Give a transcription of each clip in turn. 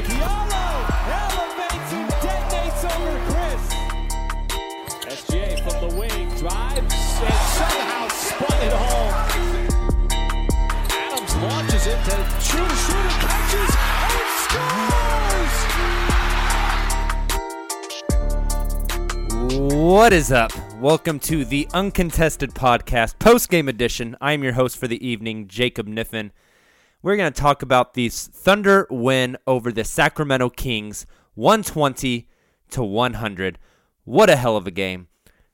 Diallo elevates and detonates over Chris. SGA from the wing drives and somehow spun it home. Adams launches it to shoot, shoot, catches, and scores! What is up? Welcome to the Uncontested Podcast, post game edition. I am your host for the evening, Jacob Niffen. We're going to talk about the Thunder win over the Sacramento Kings, 120 to 100. What a hell of a game.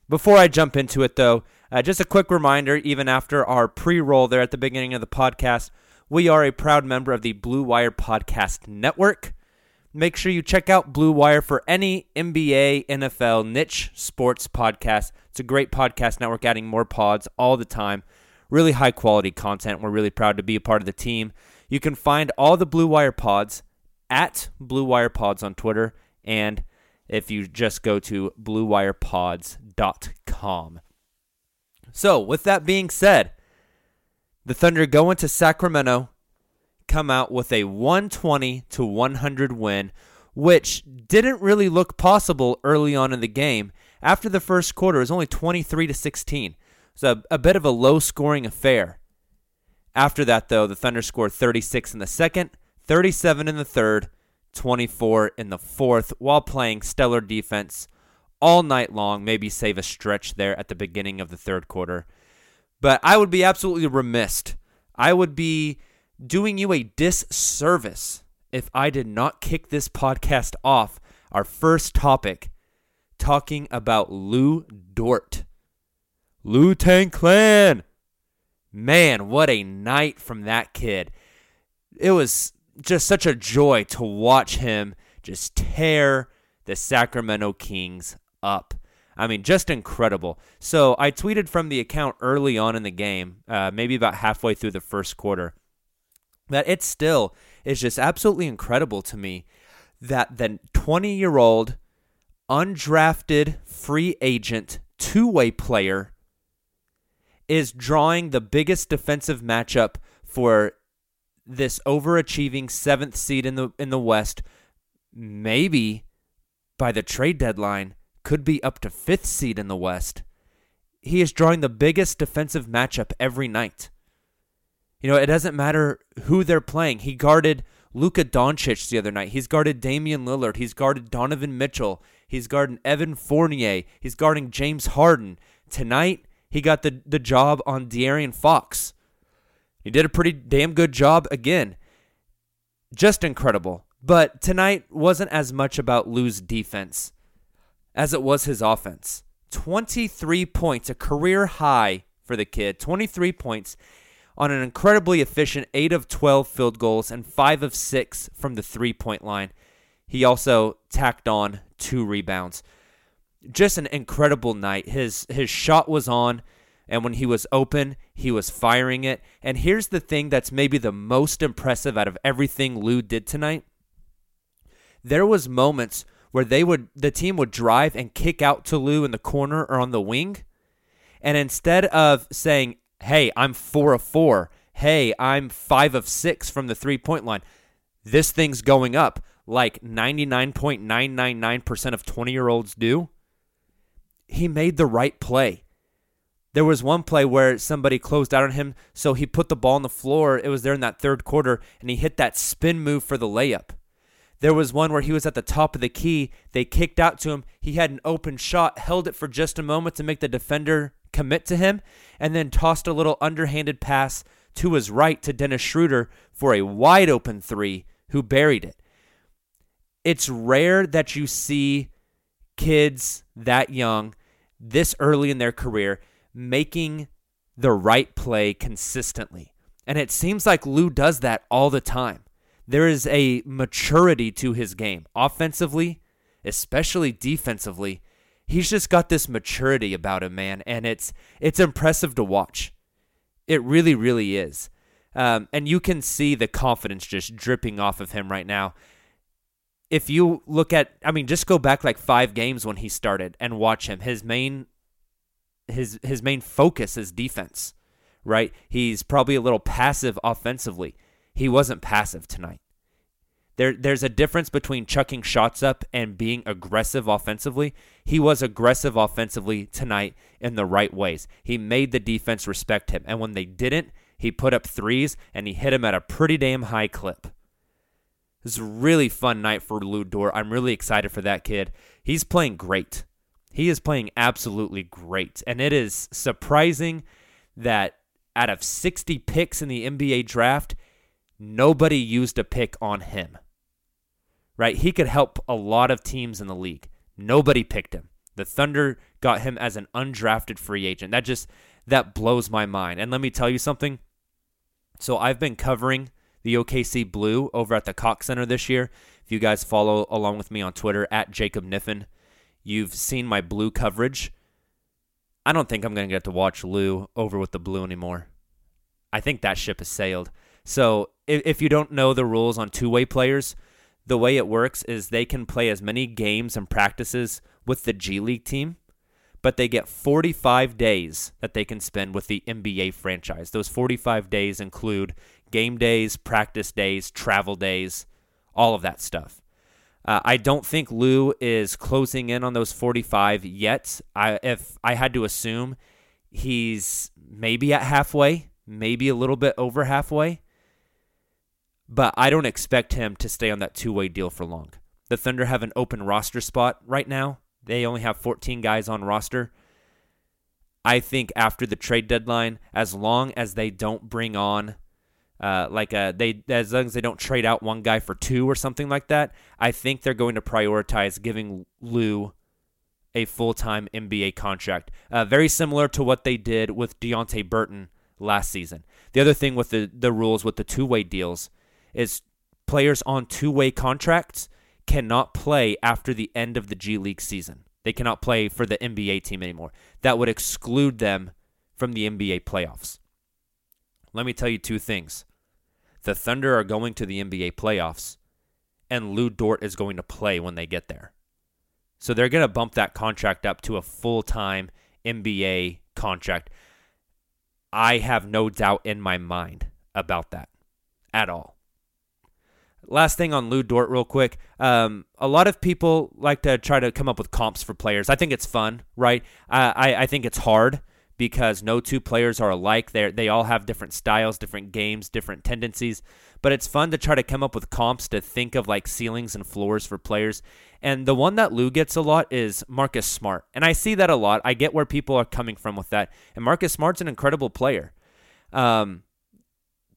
Before I jump into it, though, uh, just a quick reminder even after our pre roll there at the beginning of the podcast, we are a proud member of the Blue Wire Podcast Network. Make sure you check out Blue Wire for any NBA, NFL, niche sports podcast. It's a great podcast network, adding more pods all the time. Really high quality content. We're really proud to be a part of the team. You can find all the Blue Wire pods at Blue Wire Pods on Twitter, and if you just go to bluewirepods.com. So, with that being said, the Thunder go into Sacramento, come out with a 120 to 100 win, which didn't really look possible early on in the game. After the first quarter, it was only 23 to 16. So a, a bit of a low scoring affair. After that, though, the Thunder scored 36 in the second, 37 in the third, 24 in the fourth, while playing stellar defense all night long, maybe save a stretch there at the beginning of the third quarter. But I would be absolutely remiss. I would be doing you a disservice if I did not kick this podcast off, our first topic, talking about Lu Dort. Lu Tang Clan. Man, what a night from that kid. It was just such a joy to watch him just tear the Sacramento Kings up. I mean, just incredible. So I tweeted from the account early on in the game, uh, maybe about halfway through the first quarter, that it still is just absolutely incredible to me that the 20 year old undrafted free agent two way player is drawing the biggest defensive matchup for this overachieving seventh seed in the in the West, maybe by the trade deadline, could be up to fifth seed in the West. he is drawing the biggest defensive matchup every night. You know, it doesn't matter who they're playing. He guarded Luka Doncic the other night. He's guarded Damian Lillard. He's guarded Donovan Mitchell. He's guarding Evan Fournier. He's guarding James Harden. Tonight, he got the, the job on De'Aaron Fox. He did a pretty damn good job again. Just incredible. But tonight wasn't as much about Lu's defense as it was his offense. 23 points, a career high for the kid. 23 points on an incredibly efficient 8 of 12 field goals and 5 of 6 from the three point line. He also tacked on two rebounds. Just an incredible night. His his shot was on and when he was open, he was firing it. And here's the thing that's maybe the most impressive out of everything Lu did tonight. There was moments where they would the team would drive and kick out to Lu in the corner or on the wing. And instead of saying, "Hey, I'm 4 of 4. Hey, I'm 5 of 6 from the three-point line." This thing's going up like 99.999% of 20-year-olds do. He made the right play there was one play where somebody closed out on him, so he put the ball on the floor. It was there in that third quarter, and he hit that spin move for the layup. There was one where he was at the top of the key. They kicked out to him. He had an open shot, held it for just a moment to make the defender commit to him, and then tossed a little underhanded pass to his right to Dennis Schroeder for a wide open three, who buried it. It's rare that you see kids that young, this early in their career, making the right play consistently. And it seems like Lu does that all the time. There is a maturity to his game, offensively, especially defensively. He's just got this maturity about him, man, and it's it's impressive to watch. It really, really is. Um, and you can see the confidence just dripping off of him right now. If you look at, I mean, just go back like five games when he started and watch him. His main his his main focus is defense, right? He's probably a little passive offensively. He wasn't passive tonight. There there's a difference between chucking shots up and being aggressive offensively. He was aggressive offensively tonight in the right ways. He made the defense respect him, and when they didn't, he put up threes and he hit them at a pretty damn high clip. This is a really fun night for Lu Dort. I'm really excited for that kid. He's playing great. He is playing absolutely great. And it is surprising that out of 60 picks in the NBA draft, nobody used a pick on him. Right? He could help a lot of teams in the league. Nobody picked him. The Thunder got him as an undrafted free agent. That just that blows my mind. And let me tell you something. So I've been covering the OKC Blue over at the Cox Center this year. If you guys follow along with me on Twitter at Jacob Niffen, You've seen my blue coverage. I don't think I'm going to get to watch Lu over with the blue anymore. I think that ship has sailed. So if, if you don't know the rules on two way players, the way it works is they can play as many games and practices with the G League team, but they get 45 days that they can spend with the NBA franchise. Those 45 days include game days, practice days, travel days, all of that stuff. Uh, I don't think Lu is closing in on those 45 yet. I, if I had to assume, he's maybe at halfway, maybe a little bit over halfway. But I don't expect him to stay on that two way deal for long. The Thunder have an open roster spot right now. They only have 14 guys on roster. I think after the trade deadline, as long as they don't bring on uh, like uh, they as long as they don't trade out one guy for two or something like that, I think they're going to prioritize giving Lu a full time NBA contract. Uh, very similar to what they did with Deonte Burton last season. The other thing with the, the rules with the two way deals is players on two way contracts cannot play after the end of the G League season. They cannot play for the NBA team anymore. That would exclude them from the NBA playoffs. Let me tell you two things. The Thunder are going to the NBA playoffs, and Lu Dort is going to play when they get there. So they're going to bump that contract up to a full time NBA contract. I have no doubt in my mind about that at all. Last thing on Lu Dort, real quick. Um, a lot of people like to try to come up with comps for players. I think it's fun, right? I, I think it's hard because no two players are alike. They they all have different styles, different games, different tendencies. But it's fun to try to come up with comps to think of like ceilings and floors for players. And the one that Lu gets a lot is Marcus Smart. And I see that a lot. I get where people are coming from with that. And Marcus Smart's an incredible player. Um,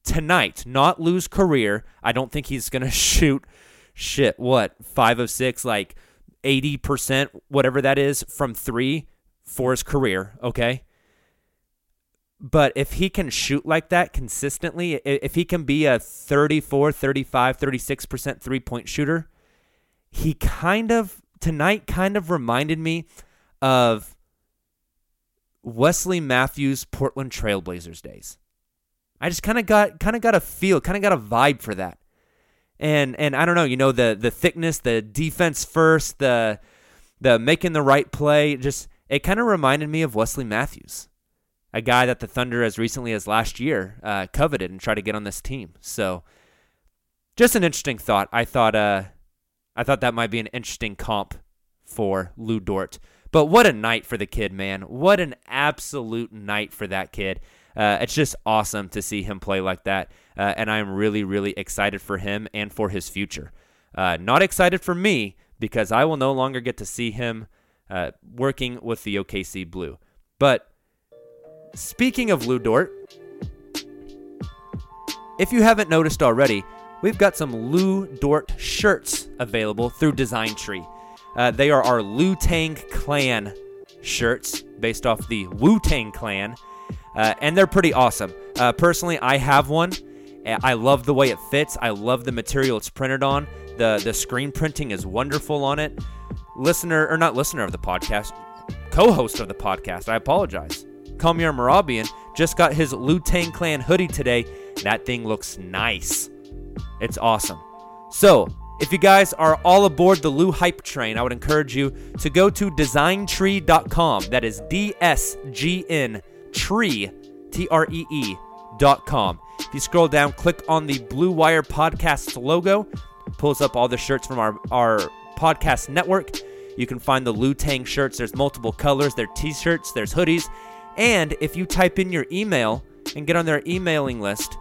tonight, not Lu's career. I don't think he's going to shoot shit, what, five of six, like 80%, whatever that is, from three for his career, okay? But if he can shoot like that consistently, if he can be a 34, 35, 36% three point shooter, he kind of, tonight, kind of reminded me of Wesley Matthews' Portland Trailblazers days. I just kind of got kind of got a feel, kind of got a vibe for that. And and I don't know, you know the the thickness, the defense first, the the making the right play, just it kind of reminded me of Wesley Matthews a guy that the Thunder, as recently as last year, uh, coveted and tried to get on this team. So, just an interesting thought. I thought, uh, I thought that might be an interesting comp for Lu Dort. But what a night for the kid, man! What an absolute night for that kid. Uh, it's just awesome to see him play like that, uh, and I'm really, really excited for him and for his future. Uh, not excited for me because I will no longer get to see him uh, working with the OKC Blue, but Speaking of Lu Dort, if you haven't noticed already, we've got some Lu Dort shirts available through Design Tree. Uh, they are our Lu Tang Clan shirts based off the Wu Tang Clan, uh, and they're pretty awesome. Uh, personally, I have one. I love the way it fits. I love the material it's printed on. the The screen printing is wonderful on it. Listener or not listener of the podcast, co-host of the podcast. I apologize. Kamir Marabian just got his Lu Tang Clan hoodie today. That thing looks nice. It's awesome. So, if you guys are all aboard the Lu Hype train, I would encourage you to go to designtree.com. That is D S G N tree, T R E E.com. If you scroll down, click on the Blue Wire Podcast logo, pulls up all the shirts from our, our podcast network. You can find the Lu Tang shirts. There's multiple colors. There's t shirts, there's hoodies, and if you type in your email and get on their emailing list,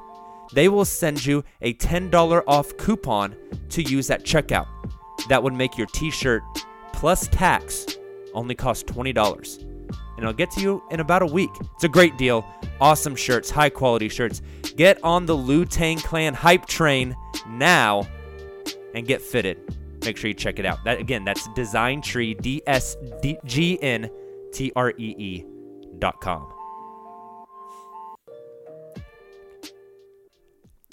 they will send you a $10 off coupon to use at checkout. That would make your t shirt plus tax only cost $20. And it'll get to you in about a week. It's a great deal. Awesome shirts, high quality shirts. Get on the Lu Tang Clan hype train now and get fitted. Make sure you check it out. That again, that's Design Tree, D S G N T R E E com.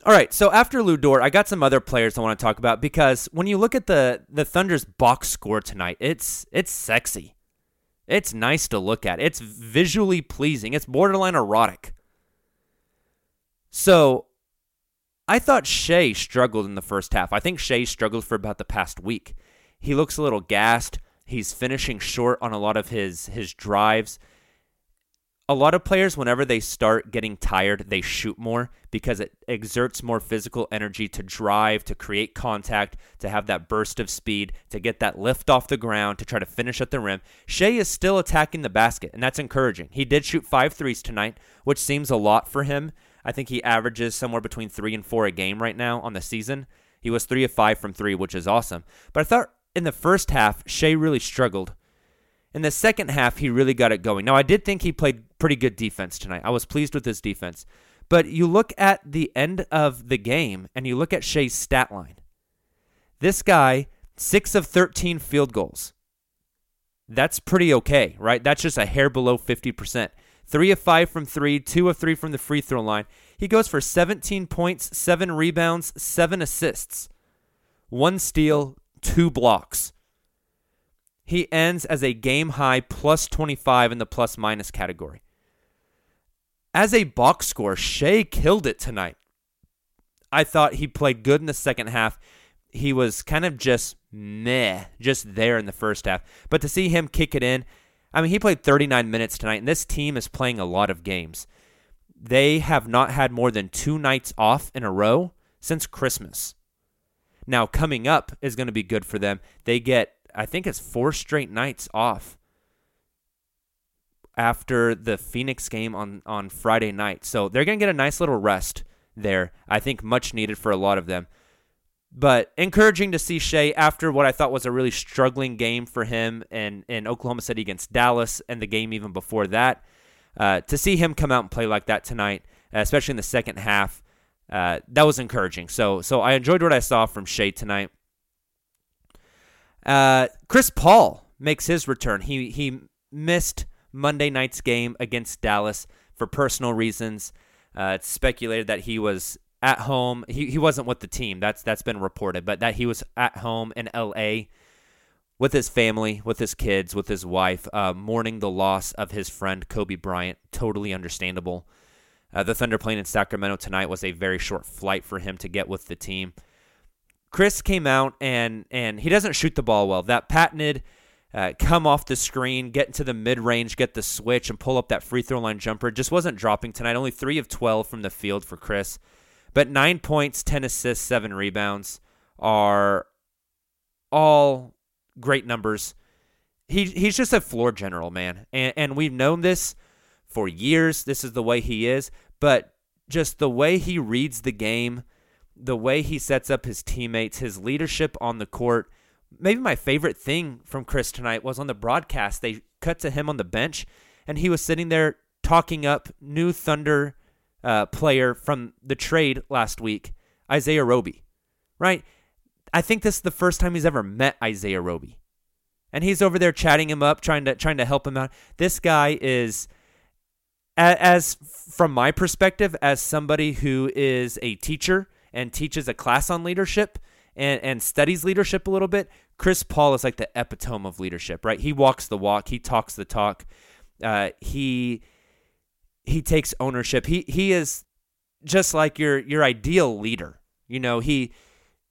All right, so after Lu Dort, I got some other players I want to talk about because when you look at the the Thunder's box score tonight, it's it's sexy. It's nice to look at. It's visually pleasing. It's borderline erotic. So, I thought Shai struggled in the first half. I think Shai struggled for about the past week. He looks a little gassed. He's finishing short on a lot of his his drives a lot of players, whenever they start getting tired, they shoot more because it exerts more physical energy to drive, to create contact, to have that burst of speed, to get that lift off the ground, to try to finish at the rim. Shai is still attacking the basket, and that's encouraging. He did shoot five threes tonight, which seems a lot for him. I think he averages somewhere between three and four a game right now on the season. He was three of five from three, which is awesome. But I thought in the first half, Shai really struggled. In the second half, he really got it going. Now, I did think he played pretty good defense tonight. I was pleased with his defense. But you look at the end of the game and you look at Shai's stat line. This guy, 6 of 13 field goals. That's pretty okay, right? That's just a hair below 50%. 3 of 5 from 3, 2 of 3 from the free throw line. He goes for 17 points, 7 rebounds, 7 assists, 1 steal, 2 blocks. He ends as a game high plus 25 in the plus minus category. As a box score, Shai killed it tonight. I thought he played good in the second half. He was kind of just meh, just there in the first half. But to see him kick it in, I mean, he played 39 minutes tonight, and this team is playing a lot of games. They have not had more than two nights off in a row since Christmas. Now, coming up is going to be good for them. They get I think it's four straight nights off. After the Phoenix game on, on Friday night. So they're going to get a nice little rest there. I think much needed for a lot of them. But encouraging to see Shai after what I thought was a really struggling game for him in, in Oklahoma City against Dallas and the game even before that. Uh, to see him come out and play like that tonight, especially in the second half, uh, that was encouraging. So so I enjoyed what I saw from Shai tonight. Uh, Chris Paul makes his return. He he missed Monday night's game against Dallas for personal reasons. Uh, it's speculated that he was at home. He, he wasn't with the team. That's that's been reported, but that he was at home in L.A. with his family, with his kids, with his wife, uh, mourning the loss of his friend Kobe Bryant. Totally understandable. Uh, the Thunder playing in Sacramento tonight was a very short flight for him to get with the team. Chris came out and and he doesn't shoot the ball well. That patented uh, come off the screen, get into the mid range, get the switch, and pull up that free throw line jumper. Just wasn't dropping tonight. Only three of 12 from the field for Chris. But nine points, 10 assists, seven rebounds are all great numbers. He, he's just a floor general, man. And, and we've known this for years. This is the way he is. But just the way he reads the game, the way he sets up his teammates, his leadership on the court maybe my favorite thing from Chris tonight was on the broadcast. They cut to him on the bench, and he was sitting there talking up new Thunder uh, player from the trade last week, Isaiah Roby. Right? I think this is the first time he's ever met Isaiah Roby, and he's over there chatting him up, trying to trying to help him out. This guy is. As from my perspective, as somebody who is a teacher and teaches a class on leadership, and, and studies leadership a little bit, Chris Paul is like the epitome of leadership, right? He walks the walk, he talks the talk, uh, he he takes ownership. He he is just like your your ideal leader. You know, he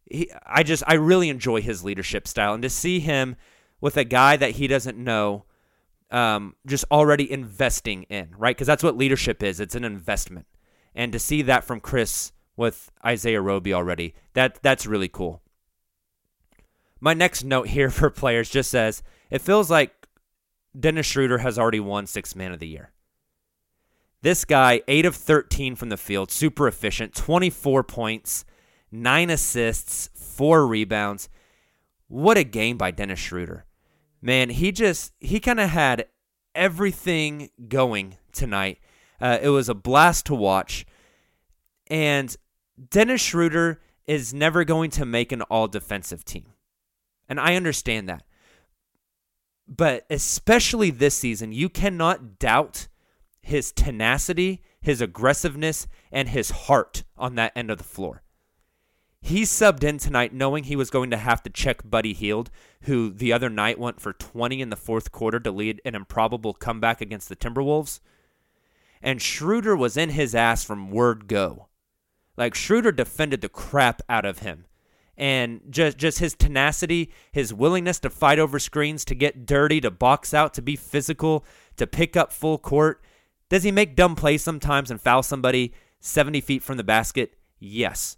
he I just I really enjoy his leadership style and to see him with a guy that he doesn't know um, just already investing in, right? Because that's what leadership is. It's an investment. And to see that from Chris with Isaiah Roby already. That that's really cool. My next note here for players just says it feels like Dennis Schroeder has already won six man of the year. This guy, 8 of 13 from the field, super efficient, 24 points, 9 assists, 4 rebounds. What a game by Dennis Schroeder. Man, he just he kind of had everything going tonight. Uh, it was a blast to watch. And Dennis Schroeder is never going to make an all defensive team. And I understand that. But especially this season, you cannot doubt his tenacity, his aggressiveness, and his heart on that end of the floor. He subbed in tonight knowing he was going to have to check Buddy Hield, who the other night went for 20 in the fourth quarter to lead an improbable comeback against the Timberwolves. And Schroeder was in his ass from word go. Like Schroeder defended the crap out of him. And just just his tenacity, his willingness to fight over screens, to get dirty, to box out, to be physical, to pick up full court. Does he make dumb plays sometimes and foul somebody 70 feet from the basket? Yes.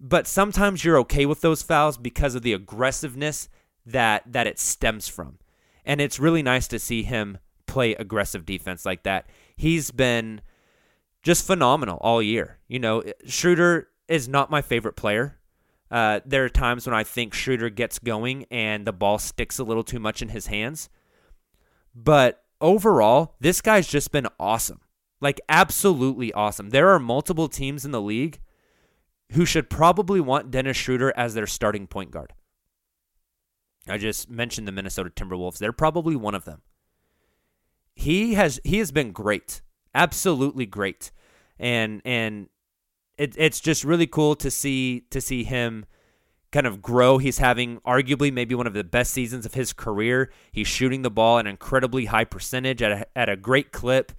But sometimes you're okay with those fouls because of the aggressiveness that that it stems from. And it's really nice to see him play aggressive defense like that. He's been just phenomenal all year. You know, Schroeder is not my favorite player. Uh, there are times when I think Schroeder gets going and the ball sticks a little too much in his hands. But overall, this guy's just been awesome. Like, absolutely awesome. There are multiple teams in the league who should probably want Dennis Schroeder as their starting point guard. I just mentioned the Minnesota Timberwolves. They're probably one of them. He has he has been great absolutely great, and and it, it's just really cool to see to see him kind of grow. He's having arguably maybe one of the best seasons of his career. He's shooting the ball an incredibly high percentage at a, at a great clip.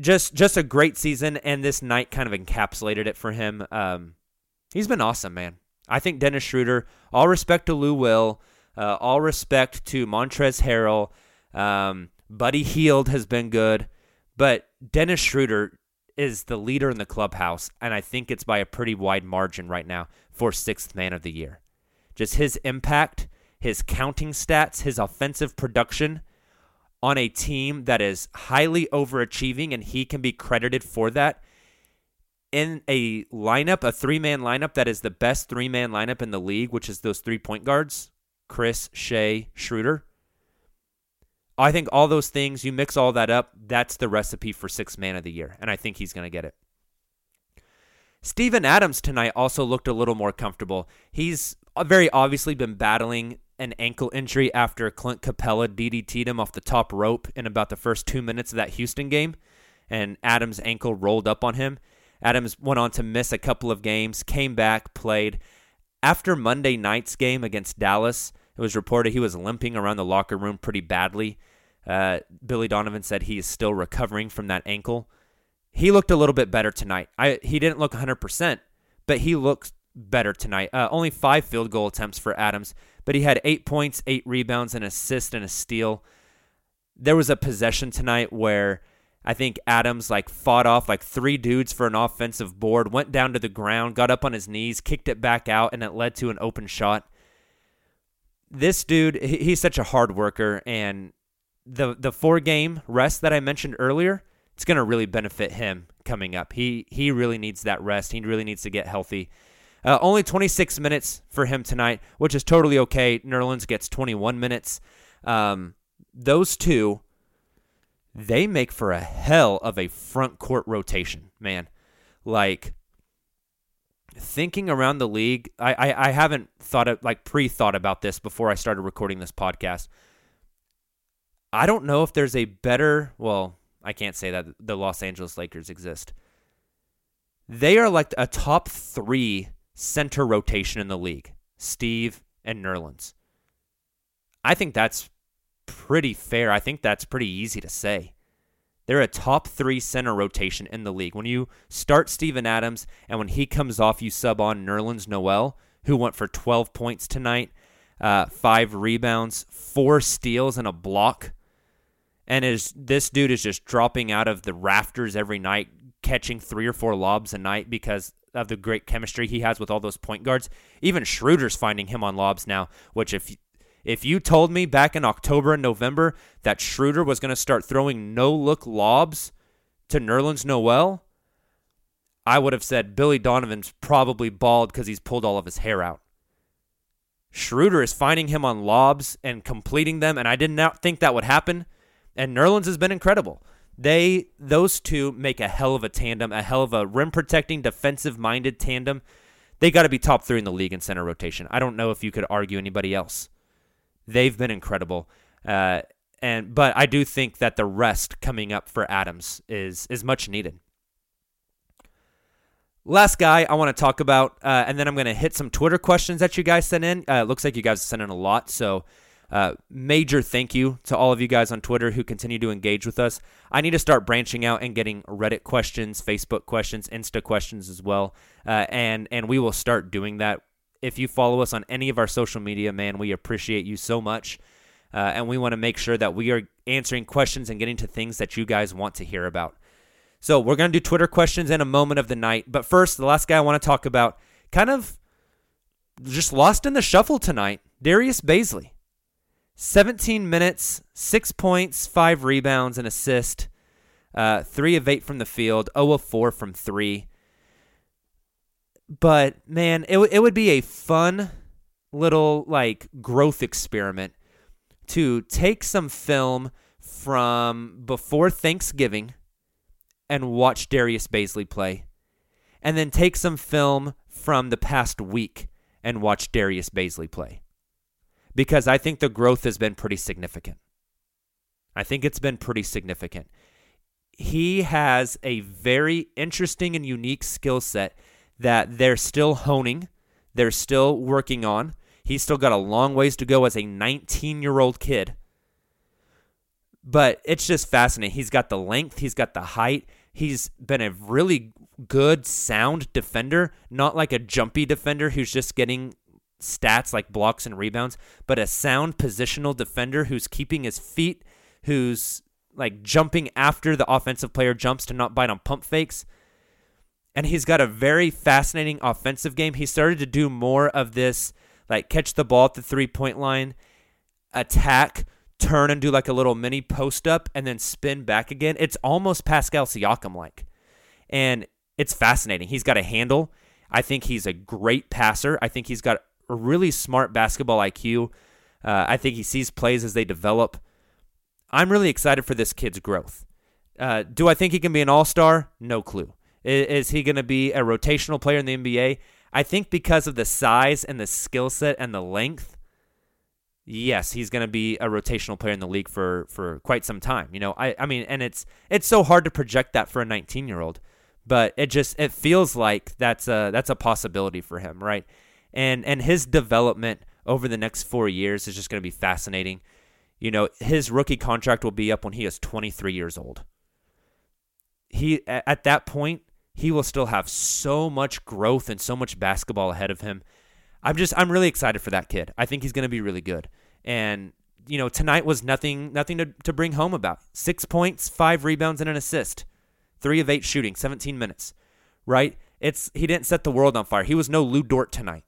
Just just a great season, and this night kind of encapsulated it for him. Um, he's been awesome, man. I think Dennis Schroeder. All respect to Lou Will. Uh, all respect to Montrezl Harrell. Um, Buddy Hield has been good, but Dennis Schroeder is the leader in the clubhouse, and I think it's by a pretty wide margin right now for sixth man of the year. Just his impact, his counting stats, his offensive production, on a team that is highly overachieving and he can be credited for that in a lineup, a three man lineup that is the best three man lineup in the league, which is those three point guards Chris, Shai, Schroeder. I think all those things, you mix all that up, that's the recipe for six man of the year. And I think he's going to get it. Steven Adams tonight also looked a little more comfortable. He's uh, very obviously been battling an ankle injury after Clint Capela DDT'd him off the top rope in about the first two minutes of that Houston game, and Adams' ankle rolled up on him. Adams went on to miss a couple of games, came back, played. After Monday night's game against Dallas, it was reported he was limping around the locker room pretty badly. Uh, Billy Donovan said he is still recovering from that ankle. He looked a little bit better tonight. I, he didn't look 100%, but he looked better tonight. Uh, only five field goal attempts for Adams, but he had eight points, eight rebounds, an assist, and a steal. There was a possession tonight where I think Adams like fought off like three dudes for an offensive board, went down to the ground, got up on his knees, kicked it back out, and it led to an open shot. This dude, he's such a hard worker, and the the four game rest that I mentioned earlier, it's going to really benefit him coming up. He he really needs that rest. He really needs to get healthy. Uh, only 26 minutes for him tonight, which is totally okay. Nerlens gets 21 minutes. Um, those two, they make for a hell of a front court rotation, man. Like thinking around the league, I, I, I haven't thought of like pre thought about this before I started recording this podcast. I don't know if there's a better, well, I can't say that the Los Angeles Lakers exist. They are like a top three center rotation in the league Steve and Nerlens. I think that's pretty fair. I think that's pretty easy to say. They're a top three center rotation in the league. When you start Steven Adams and when he comes off, you sub on Nerlens Noel, who went for 12 points tonight, uh, five rebounds, four steals, and a block. And is this dude is just dropping out of the rafters every night, catching three or four lobs a night because of the great chemistry he has with all those point guards. Even Schroeder's finding him on lobs now, which if if you told me back in October and November that Schroeder was going to start throwing no look lobs to Nerlens Noel, I would have said Billy Donovan's probably bald because he's pulled all of his hair out. Schroeder is finding him on lobs and completing them, and I did not think that would happen. And Nerlens has been incredible. They those two make a hell of a tandem, a hell of a rim protecting, defensive minded tandem. They got to be top three in the league in center rotation. I don't know if you could argue anybody else. They've been incredible, uh, and but I do think that the rest coming up for Adams is is much needed. Last guy I want to talk about, uh, and then I'm going to hit some Twitter questions that you guys sent in. Uh, it looks like you guys sent in a lot, so uh, major thank you to all of you guys on Twitter who continue to engage with us. I need to start branching out and getting Reddit questions, Facebook questions, Insta questions as well, uh, and and we will start doing that. If you follow us on any of our social media, man, we appreciate you so much, uh, and we want to make sure that we are answering questions and getting to things that you guys want to hear about. So we're gonna do Twitter questions in a moment of the night, but first, the last guy I want to talk about, kind of just lost in the shuffle tonight, Darius Bazley. 17 minutes, six points, five rebounds, and assist. Uh, three of eight from the field, 0 of four from three. But man, it it would be a fun little like growth experiment to take some film from before Thanksgiving and watch Darius Bazley play, and then take some film from the past week and watch Darius Bazley play because I think the growth has been pretty significant. I think it's been pretty significant. He has a very interesting and unique skill set that they're still honing, they're still working on. He's still got a long ways to go as a 19 year old kid. But it's just fascinating. He's got the length, he's got the height. He's been a really good, sound defender, not like a jumpy defender who's just getting stats like blocks and rebounds, but a sound positional defender who's keeping his feet, who's like jumping after the offensive player jumps to not bite on pump fakes. And he's got a very fascinating offensive game. He started to do more of this, like catch the ball at the three point line, attack turn and do like a little mini post up and then spin back again. It's almost Pascal Siakam like. And it's fascinating. He's got a handle. I think he's a great passer. I think he's got a really smart basketball IQ. Uh, I think he sees plays as they develop. I'm really excited for this kid's growth. Uh, do I think he can be an all star? No clue. Is, is he going to be a rotational player in the NBA? I think because of the size and the skill set and the length, yes, he's going to be a rotational player in the league for for quite some time. You know, I I mean, and it's it's so hard to project that for a 19 year old, but it just it feels like that's a that's a possibility for him, right? And and his development over the next four years is just going to be fascinating. You know, his rookie contract will be up when he is 23 years old. He at that point he will still have so much growth and so much basketball ahead of him. I'm just I'm really excited for that kid. I think he's going to be really good. And you know, tonight was nothing nothing to, to bring home about. 6 points, 5 rebounds and an assist. 3 of 8 shooting, 17 minutes. Right? It's he didn't set the world on fire. He was no Lu Dort tonight.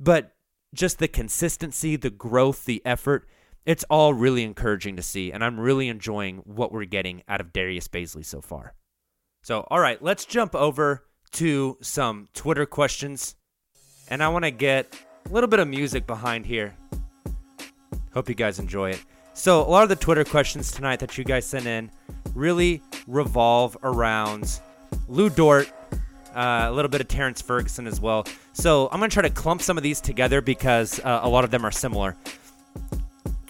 But just the consistency, the growth, the effort, it's all really encouraging to see and I'm really enjoying what we're getting out of Darius Bazley so far. So, all right, let's jump over to some Twitter questions. And I want to get a little bit of music behind here. Hope you guys enjoy it. So, a lot of the Twitter questions tonight that you guys sent in really revolve around Lu Dort, uh, a little bit of Terrence Ferguson as well. So, I'm going to try to clump some of these together because uh, a lot of them are similar.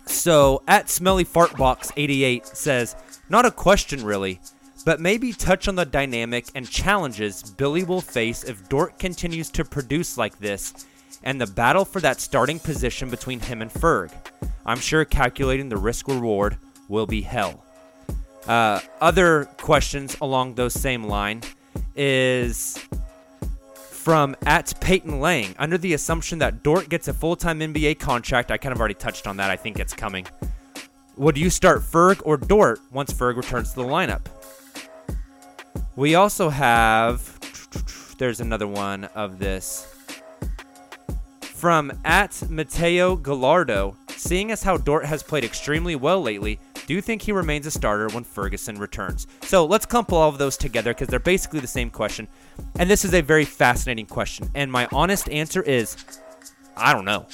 So, at Smelly Fartbox 88 says, Not a question really but maybe touch on the dynamic and challenges Billy will face if Dort continues to produce like this and the battle for that starting position between him and Ferg. I'm sure calculating the risk reward will be hell. Uh, other questions along those same line is from at Peyton Lang. Under the assumption that Dort gets a full time NBA contract, I kind of already touched on that. I think it's coming. Would you start Ferg or Dort once Ferg returns to the lineup? We also have, there's another one of this. From at Mateo Gallardo, seeing as how Dort has played extremely well lately, do you think he remains a starter when Ferguson returns? So let's clump all of those together because they're basically the same question. And this is a very fascinating question. And my honest answer is I don't know.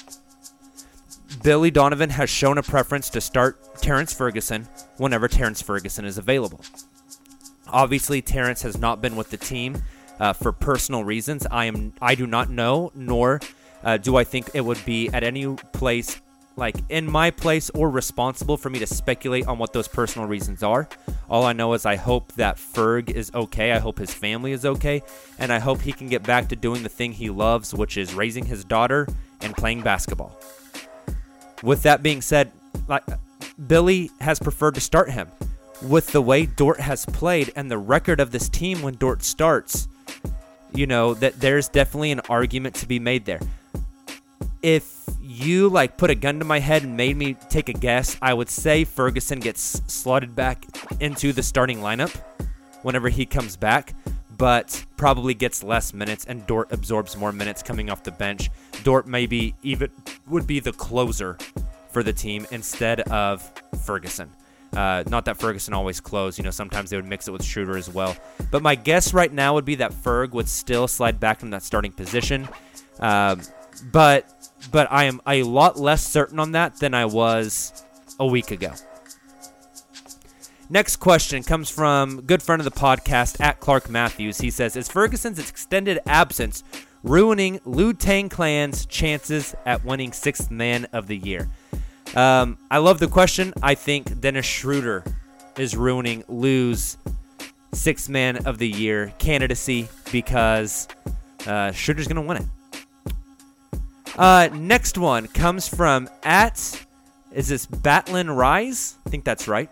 Billy Donovan has shown a preference to start Terrence Ferguson whenever Terrence Ferguson is available. Obviously, Terrence has not been with the team uh, for personal reasons. I am I do not know, nor uh, do I think it would be at any place like in my place or responsible for me to speculate on what those personal reasons are. All I know is I hope that Ferg is okay. I hope his family is okay. And I hope he can get back to doing the thing he loves, which is raising his daughter and playing basketball. With that being said, like Billy has preferred to start him with the way Dort has played and the record of this team when Dort starts, you know, that there's definitely an argument to be made there. If you like put a gun to my head and made me take a guess, I would say Ferguson gets slotted back into the starting lineup whenever he comes back, but probably gets less minutes and Dort absorbs more minutes coming off the bench. Dort maybe even would be the closer for the team instead of Ferguson. Uh, not that Ferguson always closed. You know, sometimes they would mix it with Schroeder as well. But my guess right now would be that Ferg would still slide back from that starting position. Um, but but I am a lot less certain on that than I was a week ago. Next question comes from good friend of the podcast at Clark Matthews. He says, "Is Ferguson's extended absence ruining Lu Tang Clan's chances at winning Sixth Man of the Year?" Um, I love the question. I think Dennis Schroeder is ruining Lu's six man of the year candidacy because uh, Schroeder's going to win it. Uh, next one comes from at, is this Batlin Rise? I think that's right.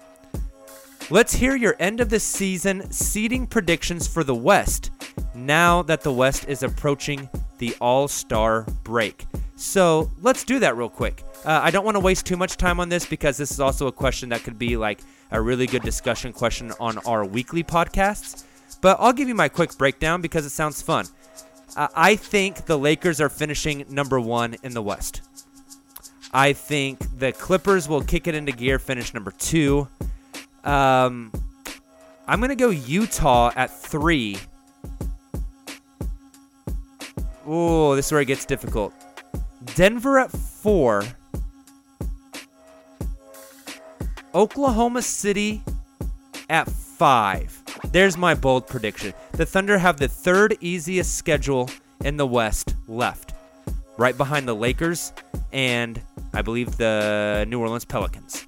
Let's hear your end of the season seeding predictions for the West now that the West is approaching the All Star break. So let's do that real quick. Uh, I don't want to waste too much time on this because this is also a question that could be like a really good discussion question on our weekly podcasts. But I'll give you my quick breakdown because it sounds fun. Uh, I think the Lakers are finishing number one in the West. I think the Clippers will kick it into gear, finish number two. Um, I'm going to go Utah at three. Oh, this is where it gets difficult. Denver at four. Oklahoma City at five. There's my bold prediction. The Thunder have the third easiest schedule in the West left, right behind the Lakers and I believe the New Orleans Pelicans.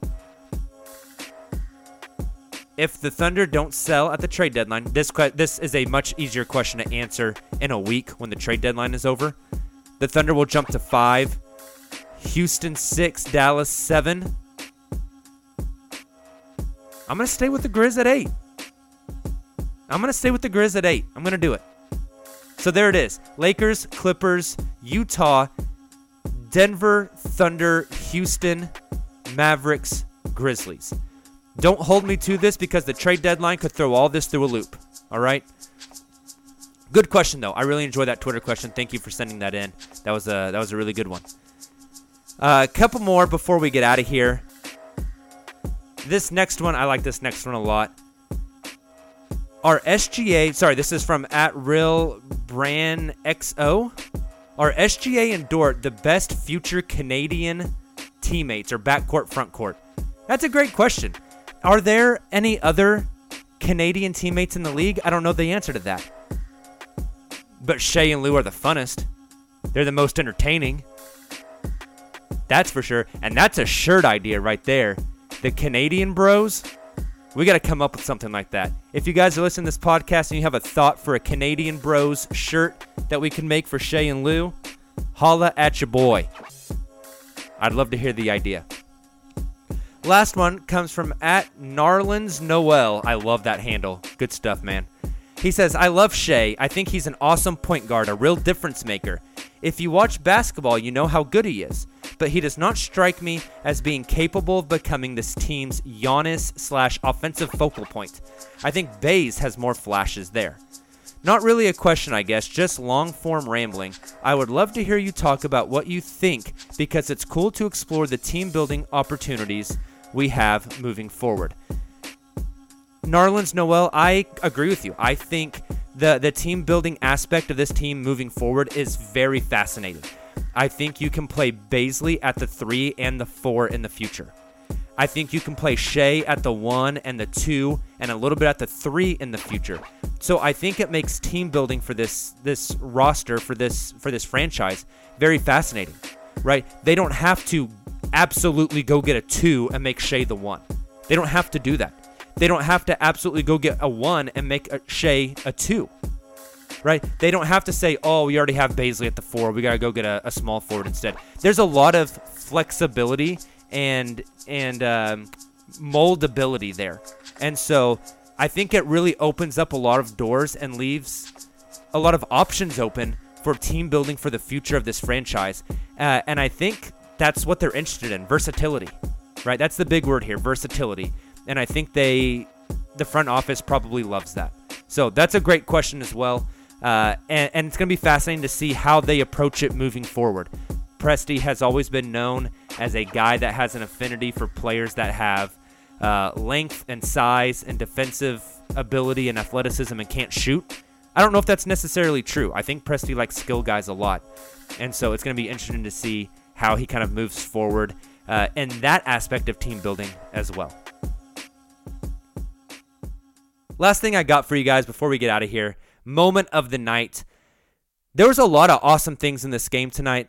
If the Thunder don't sell at the trade deadline, this que- this is a much easier question to answer in a week when the trade deadline is over. The Thunder will jump to five, Houston six, Dallas seven. I'm gonna stay with the Grizz at eight. I'm gonna stay with the Grizz at eight. I'm gonna do it. So there it is: Lakers, Clippers, Utah, Denver, Thunder, Houston, Mavericks, Grizzlies. Don't hold me to this because the trade deadline could throw all this through a loop. All right. Good question though. I really enjoyed that Twitter question. Thank you for sending that in. That was a that was a really good one. A uh, couple more before we get out of here. This next one, I like this next one a lot. Our SGA, sorry, this is from at real brand XO. Are SGA and Dort the best future Canadian teammates or backcourt, frontcourt? That's a great question. Are there any other Canadian teammates in the league? I don't know the answer to that. But Shai and Lu are the funnest. They're the most entertaining. That's for sure. And that's a shirt idea right there. The Canadian bros, we got to come up with something like that. If you guys are listening to this podcast and you have a thought for a Canadian Bros shirt that we can make for Shai and Lu, holla at your boy. I'd love to hear the idea. Last one comes from at Narlands Noel. I love that handle. Good stuff, man. He says, I love Shai. I think he's an awesome point guard, a real difference maker. If you watch basketball, you know how good he is but he does not strike me as being capable of becoming this team's Giannis slash offensive focal point. I think Bays has more flashes there. Not really a question, I guess, just long form rambling. I would love to hear you talk about what you think because it's cool to explore the team building opportunities we have moving forward. Narlands Noel, I agree with you. I think the, the team building aspect of this team moving forward is very fascinating. I think you can play Bazley at the three and the four in the future. I think you can play Shai at the one and the two and a little bit at the three in the future. So I think it makes team building for this this roster for this for this franchise very fascinating. Right? They don't have to absolutely go get a two and make Shai the one. They don't have to do that. They don't have to absolutely go get a one and make a Shai a two right? They don't have to say, oh, we already have Bazley at the four. We got to go get a, a, small forward instead. There's a lot of flexibility and and um, moldability there, and so I think it really opens up a lot of doors and leaves a lot of options open for team building for the future of this franchise. Uh, and I think that's what they're interested in versatility, right? That's the big word here versatility. And I think they, the front office probably loves that. So that's a great question as well. Uh, and, and it's going to be fascinating to see how they approach it moving forward. Presti has always been known as a guy that has an affinity for players that have uh, length and size and defensive ability and athleticism and can't shoot. I don't know if that's necessarily true. I think Presti likes skill guys a lot. And so it's going to be interesting to see how he kind of moves forward uh, in that aspect of team building as well. Last thing I got for you guys before we get out of here moment of the night. There was a lot of awesome things in this game tonight.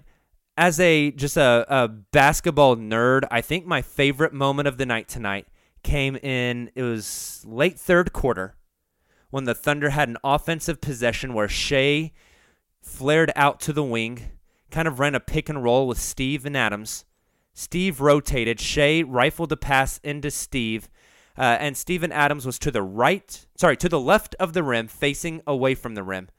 As a just a, a basketball nerd, I think my favorite moment of the night tonight came in it was late third quarter when the Thunder had an offensive possession where Shai flared out to the wing, kind of ran a pick and roll with Steven Adams. Steve rotated. Shai rifled a pass into Steve, uh, and Steven Adams was to the right, sorry, to the left of the rim, facing away from the rim.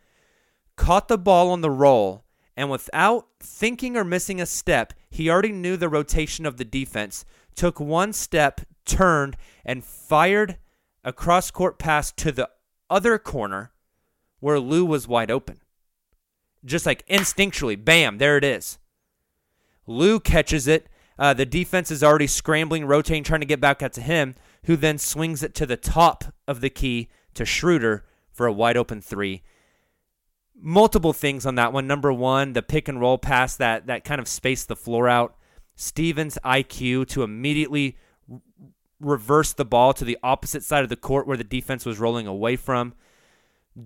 Caught the ball on the roll, and without thinking or missing a step, he already knew the rotation of the defense. Took one step, turned, and fired a cross court pass to the other corner where Lu was wide open. Just like instinctually, bam, there it is. Lu catches it Uh, the defense is already scrambling, rotating, trying to get back out to him, who then swings it to the top of the key to Schroder for a wide open three. Multiple things on that one. Number one, the pick and roll pass that that kind of spaced the floor out. Stevens' IQ to immediately reverse the ball to the opposite side of the court where the defense was rolling away from.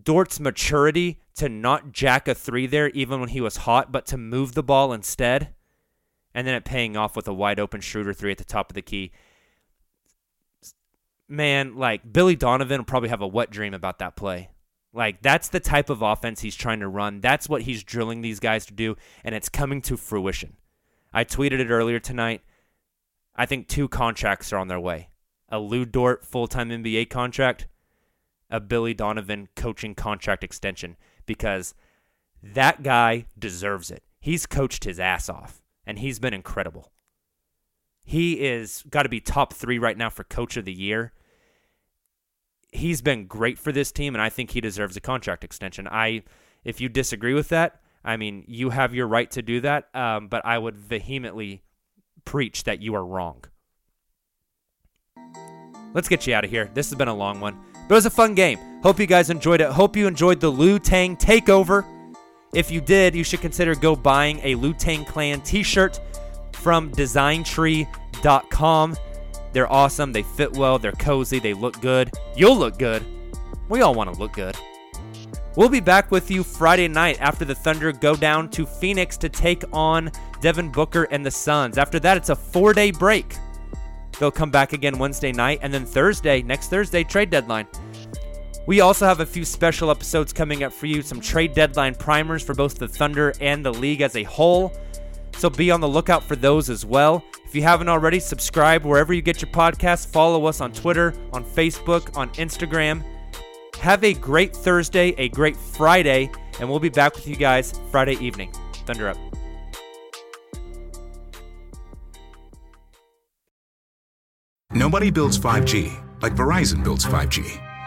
Dort's maturity to not jack a three there even when he was hot, but to move the ball instead. And then it paying off with a wide open Schroder three at the top of the key. Man, like Billy Donovan will probably have a wet dream about that play. Like that's the type of offense he's trying to run. That's what he's drilling these guys to do, and it's coming to fruition. I tweeted it earlier tonight. I think two contracts are on their way. A Lu Dort full-time NBA contract, a Billy Donovan coaching contract extension because that guy deserves it. He's coached his ass off and he's been incredible. He is got to be top 3 right now for coach of the year. He's been great for this team and I think he deserves a contract extension. I if you disagree with that, I mean, you have your right to do that, um, but I would vehemently preach that you are wrong. Let's get you out of here. This has been a long one, but it was a fun game. Hope you guys enjoyed it. Hope you enjoyed the Lu Tang takeover. If you did, you should consider go buying a Lu Tang Clan t-shirt from designtree.com. They're awesome. They fit well. They're cozy. They look good. You'll look good. We all want to look good. We'll be back with you Friday night after the Thunder go down to Phoenix to take on Devin Booker and the Suns. After that, it's a four day break. They'll come back again Wednesday night, and then Thursday, next Thursday, trade deadline. We also have a few special episodes coming up for you, some trade deadline primers for both the Thunder and the league as a whole. So be on the lookout for those as well. If you haven't already, subscribe wherever you get your podcasts. Follow us on Twitter, on Facebook, on Instagram. Have a great Thursday, a great Friday, and we'll be back with you guys Friday evening. Thunder up. Nobody builds 5G like Verizon builds 5G